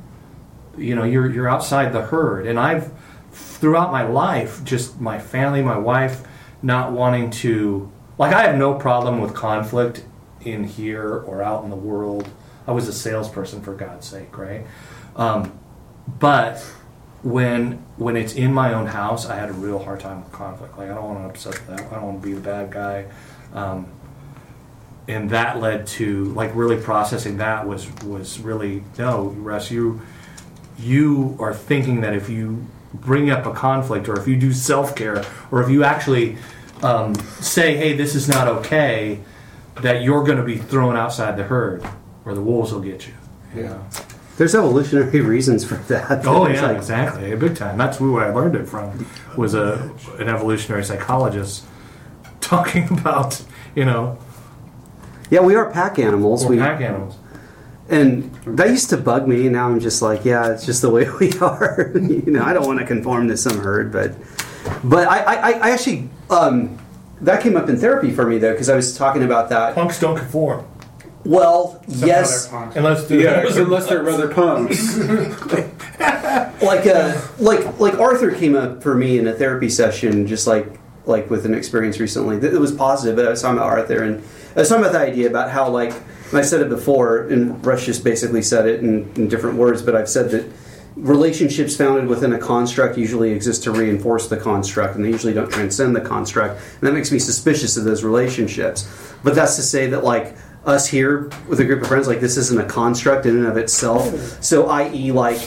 you know you're you're outside the herd. And I've throughout my life, just my family, my wife, not wanting to like I have no problem with conflict in here or out in the world. I was a salesperson for God's sake, right? Um, but when when it's in my own house, I had a real hard time with conflict. Like I don't want to upset them. I don't want to be the bad guy. Um, and that led to like really processing that was was really no, Russ, you you are thinking that if you bring up a conflict or if you do self care or if you actually um, say, hey, this is not okay, that you're going to be thrown outside the herd or the wolves will get you. you know? There's evolutionary reasons for that. Oh yeah, like- exactly, big time. That's who I learned it from. Was a an evolutionary psychologist talking about you know Yeah, we are pack animals. we, pack animals. And that used to bug me, and now I'm just like, yeah, it's just the way we are. you know, I don't want to conform to some herd, but but I I, I actually um, that came up in therapy for me though because I was talking about that. Punks don't conform Well, Some yes, other punk. unless Yeah, unless they're rather punks. like uh, like like Arthur came up for me in a therapy session, just like like with an experience recently. That it was positive, but I was talking about Arthur and I was talking about the idea about how like and I said it before, and Rush just basically said it in, in different words, but I've said that relationships founded within a construct usually exist to reinforce the construct, and they usually don't transcend the construct, and that makes me suspicious of those relationships. But that's to say that like us here with a group of friends, like this isn't a construct in and of itself. Oh. So, i.e., like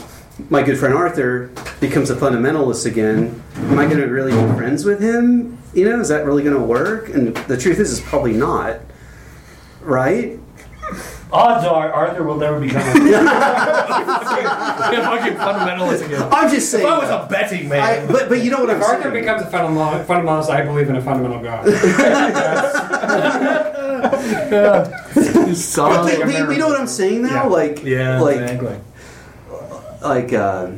my good friend Arthur becomes a fundamentalist again. Am I going to really be friends with him? You know, is that really going to work? And the truth is, it's probably not. Right? Odds are Arthur will never become a fucking fundamentalist again. I'm just saying. If I was a betting man, I- but but you know what I'm If Arthur saying. becomes a fundamental, fundamentalist, I believe in a fundamental God. But, but you know what I'm saying now? Yeah. Like yeah, like exactly. like uh,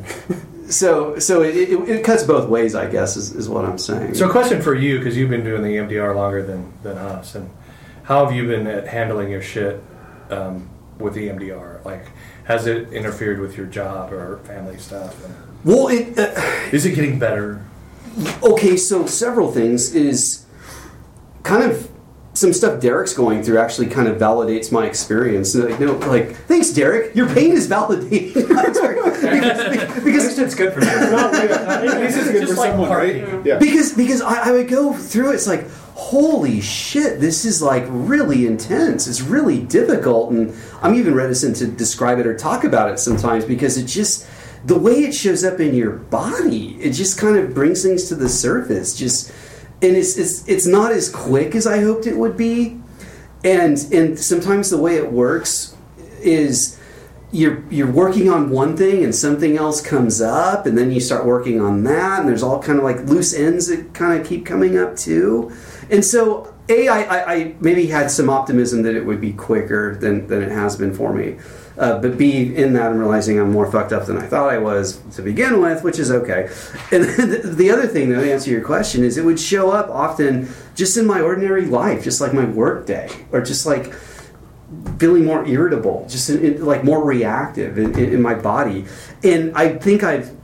so so it, it, it cuts both ways, I guess, is, is what I'm saying. So, a question for you because you've been doing the EMDR longer than than us, and how have you been at handling your shit um, with EMDR? Like, has it interfered with your job or family stuff? Well, it. Uh, Is it getting better? okay, so several things is kind of some stuff Derek's going through actually kind of validates my experience. Like, no, like thanks, Derek. Your pain is validating my experience because, because it's good for me. This is good for someone, right? Yeah. because because I, I would go through it, it's like holy shit this is like really intense it's really difficult and i'm even reticent to describe it or talk about it sometimes because it just the way it shows up in your body it just kind of brings things to the surface just and it's it's, it's not as quick as i hoped it would be. And and sometimes the way it works is you're you're working on one thing and something else comes up and then you start working on that and there's all kind of like loose ends that kind of keep coming up too. And so a I, maybe had some optimism that it would be quicker than, than it has been for me uh, but b in that i'm realizing i'm more fucked up than i thought i was to begin with which is okay and the, the other thing though to answer your question is it would show up often just in my ordinary life just like my work day or just like feeling more irritable, just in, in- like more reactive in, in my body. And I think I've,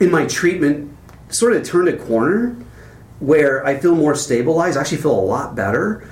in my treatment, sort of turned a corner where I feel more stabilized. I actually feel a lot better.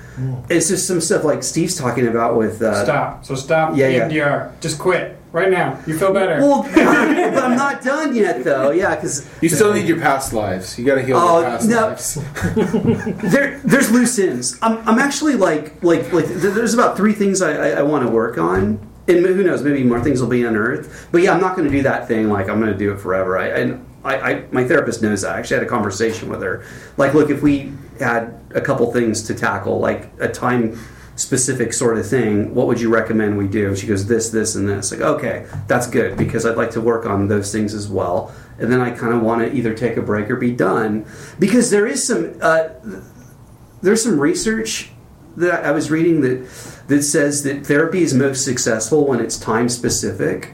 It's just some stuff like Steve's talking about with. Uh, Stop. So stop Yeah, yeah. EMDR. Just quit right now. You feel better. Well, but I'm not done yet, though. Yeah, because You still need your past lives. You got to heal Oh, your past no. lives. there, there's loose ends. I'm, I'm actually like, like, like. th- There's about three things I, I, I want to work on, and who knows, maybe more things will be unearthed. But yeah, I'm not going to do that thing. Like, I'm going to do it forever. I, and I, I, my therapist knows that. I actually had a conversation with her. Like, look, if we had a couple things to tackle, like a time specific sort of thing, what would you recommend we do? She goes, this, this, and this. Like, okay, that's good because I'd like to work on those things as well. And then I kind of want to either take a break or be done because there is some. Uh, there's some research that I was reading that that says that therapy is most successful when it's time specific.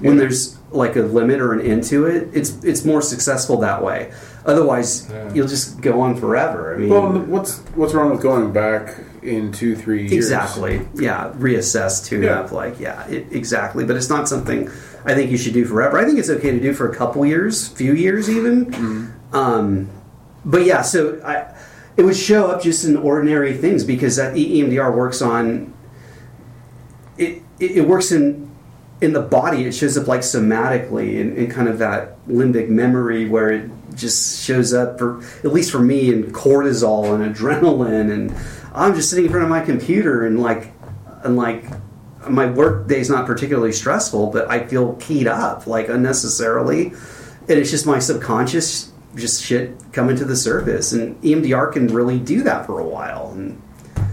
When there's like a limit or an end to it, it's it's more successful that way. Otherwise, you'll just go on forever. I mean, Well, what's what's wrong with going back in two, three years? exactly. Yeah, reassess, tune Yeah. up. Like, yeah, it, exactly. But it's not something I think you should do forever. I think it's okay to do for a couple years, few years even. Um, but yeah, so I, it would show up just in ordinary things because that EMDR works on it. It, it works in in the body. It shows up like somatically in, in kind of that limbic memory where it just shows up for at least for me in cortisol and adrenaline and I'm just sitting in front of my computer and like and like my work day's not particularly stressful, but I feel keyed up like unnecessarily, and it's just my subconscious just shit coming to the surface, and EMDR can really do that for a while, and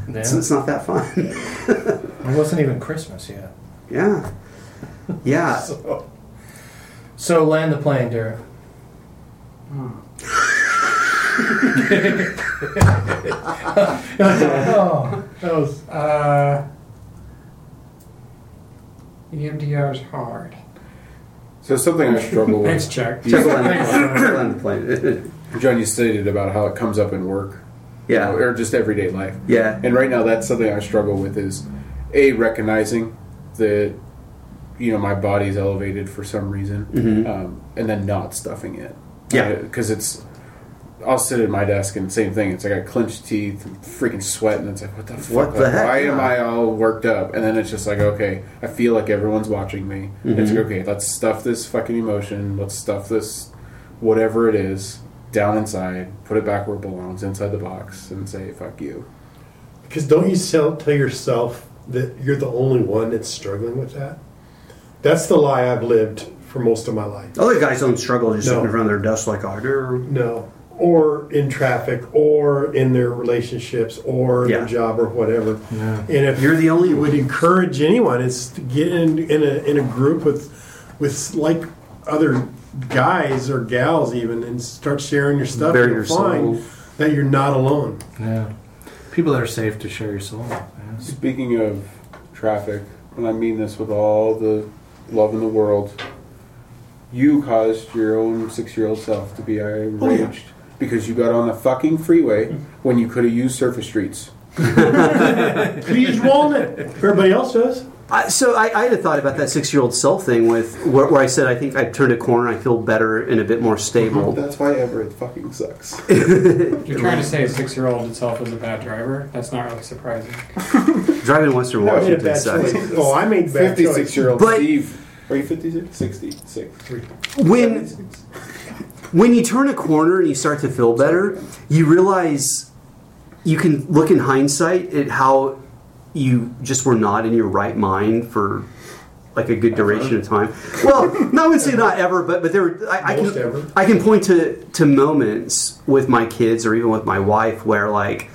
it's, Yeah. it's not that fun. It wasn't even Christmas yet. yeah, yeah. So, so land the plane, Derek. Oh, that was Uh, EMDR is hard. So something I struggle with. Thanks, with. Chuck. Check land the plane. Land the plane. John, you stated about how it comes up in work, yeah, or just everyday life. yeah. And right now, that's something I struggle with is a recognizing that you know my body's elevated for some reason, Mhm. um, and then not stuffing it. Yeah. because it's. I'll sit at my desk and same thing. It's like I clench teeth, and freaking sweat, and it's like, what the fuck? What the Like, heck? Why am I all worked up? And then it's just like, okay, I feel like everyone's watching me. It's Mhm. like, okay, let's stuff this fucking emotion. Let's stuff this, whatever it is, down inside. Put it back where it belongs, inside the box, and say, fuck you. Because don't you sell, tell yourself that you're the only one that's struggling with that? That's the lie I've lived for most of my life. Other guys don't struggle just No. sitting in front of their desk like I do. No. Or in traffic, or in their relationships, or Yeah. their job, or whatever. Yeah. And if You're the only you would encourage anyone is to get in, in a in a group with with like other guys or gals even and start sharing your stuff. Bare You'll your find soul. that you're not alone. yeah. People that are safe to share your soul. with, man. Speaking of traffic, and I mean this with all the love in the world, you caused your own six-year-old self to be oh, enraged because you got on the fucking freeway when you could have used surface streets. Could you use Walnut? Everybody else does. I, so I, I had a thought about that six-year-old self thing with where, where I said I think I've turned a corner. I feel better and a bit more stable. That's why Everett fucking sucks. You're trying to say a six-year-old itself is a bad driver. That's not really surprising. Driving in Western I made a Washington sucks. Oh, I made bad choice. 56 year old But- Steve. Are you 56? 66. When when you turn a corner and you start to feel better, you realize you can look in hindsight at how you just were not in your right mind for like a good duration of time. Well, no, I would say not ever, but but there were I, I can ever. I can point to to moments with my kids or even with my wife where like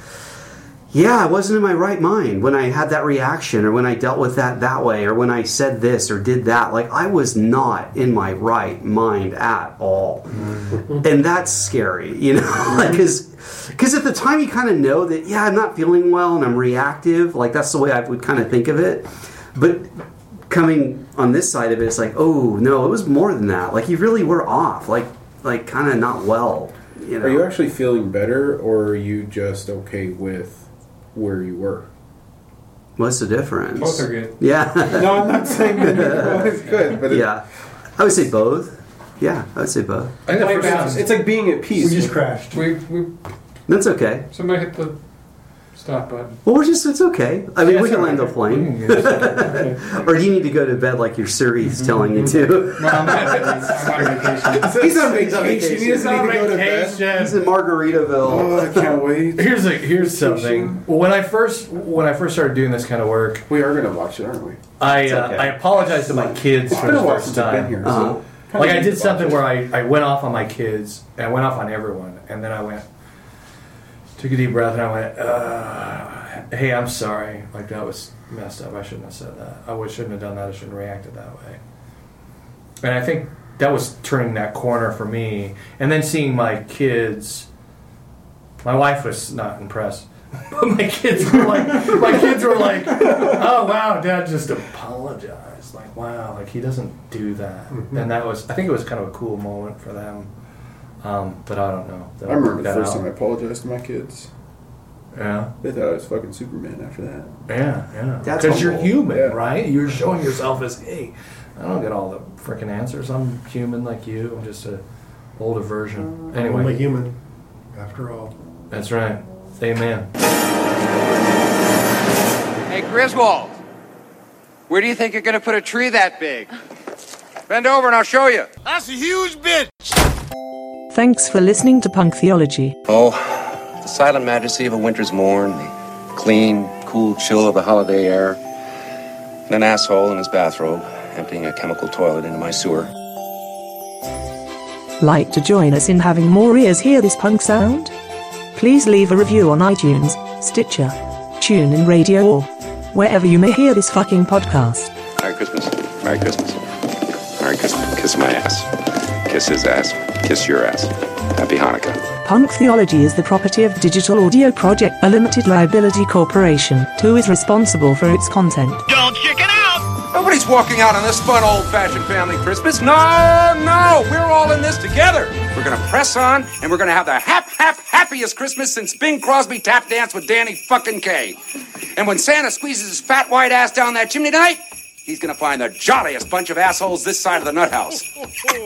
yeah, I wasn't in my right mind when I had that reaction or when I dealt with that that way or when I said this or did that. Like, I was not in my right mind at all. Mm-hmm. And that's scary, you know? like, because at the time you kind of know that, yeah, I'm not feeling well and I'm reactive. Like, that's the way I would kind of think of it. But coming on this side of it, it's like, oh, no, it was more than that. Like, you really were off. Like, like kind of not well. You know? Are you actually feeling better, or are you just okay with where you were? What's the difference? Both are good. Yeah. No, I'm not saying that neither one is good, but it- yeah. I would say both. Yeah, I would say both. I think the first balance. it's like being at peace. We just crashed. We, we That's okay. somebody hit the stop button. Well, we're just, it's okay. I mean, Yeah, we can land a right. plane. Okay. or do you need to go to bed like your Siri's telling you to? Well, I'm, I'm on vacation. He's on He's on vacation. He vacation. doesn't need to go to bed. He's in Margaritaville. Oh, I can't wait. Here's a here's something. When I first when I first started doing this kind of work, We are going to watch it, aren't we? I It's uh, okay. I apologized to my kids It's for been the a while first since I've been time. here. Uh-huh. So Like I did something where I, I went off on my kids and I went off on everyone and then I went took a deep breath and I went uh, hey I'm sorry. Like that was messed up. I shouldn't have said that. I shouldn't have done that. I shouldn't have reacted that way. And I think that was turning that corner for me. And then seeing my kids my wife was not impressed. But my kids were like my kids were like oh wow dad just apologized. Like wow like he doesn't do that. And that was i think it was kind of a cool moment for them um, but i don't know I remember the first out. time I apologized to my kids. yeah They thought I was fucking Superman after that. yeah yeah That's because you're human Yeah. right you're showing yourself as hey i don't get all the freaking answers i'm human like you i'm just a older version Only anyway human, after all. that's right amen Hey, Griswold, where do you think you're going to put a tree that big? Bend over and I'll show you. That's a huge bitch. Thanks for listening to Punk Theology. Oh, the silent majesty of a winter's morn, the clean, cool chill of the holiday air, and an asshole in his bathrobe emptying a chemical toilet into my sewer. Like to join us in having more ears hear this punk sound? Please leave a review on iTunes, Stitcher, TuneIn Radio, or wherever you may hear this fucking podcast. Merry Christmas. Merry Christmas. Merry Christmas. Kiss my ass. Kiss his ass. Kiss your ass. Happy Hanukkah. Punk Theology is the property of Digital Audio Project, a limited liability corporation, who is responsible for its content. Don't chicken out. Nobody's walking out on this fun old-fashioned family Christmas. No, no, we're all in this together. We're gonna press on, and we're gonna have the hap, hap, happiest Christmas since Bing Crosby tap danced with Danny fucking Kaye. And when Santa squeezes his fat white ass down that chimney tonight, he's gonna find the jolliest bunch of assholes this side of the nut house.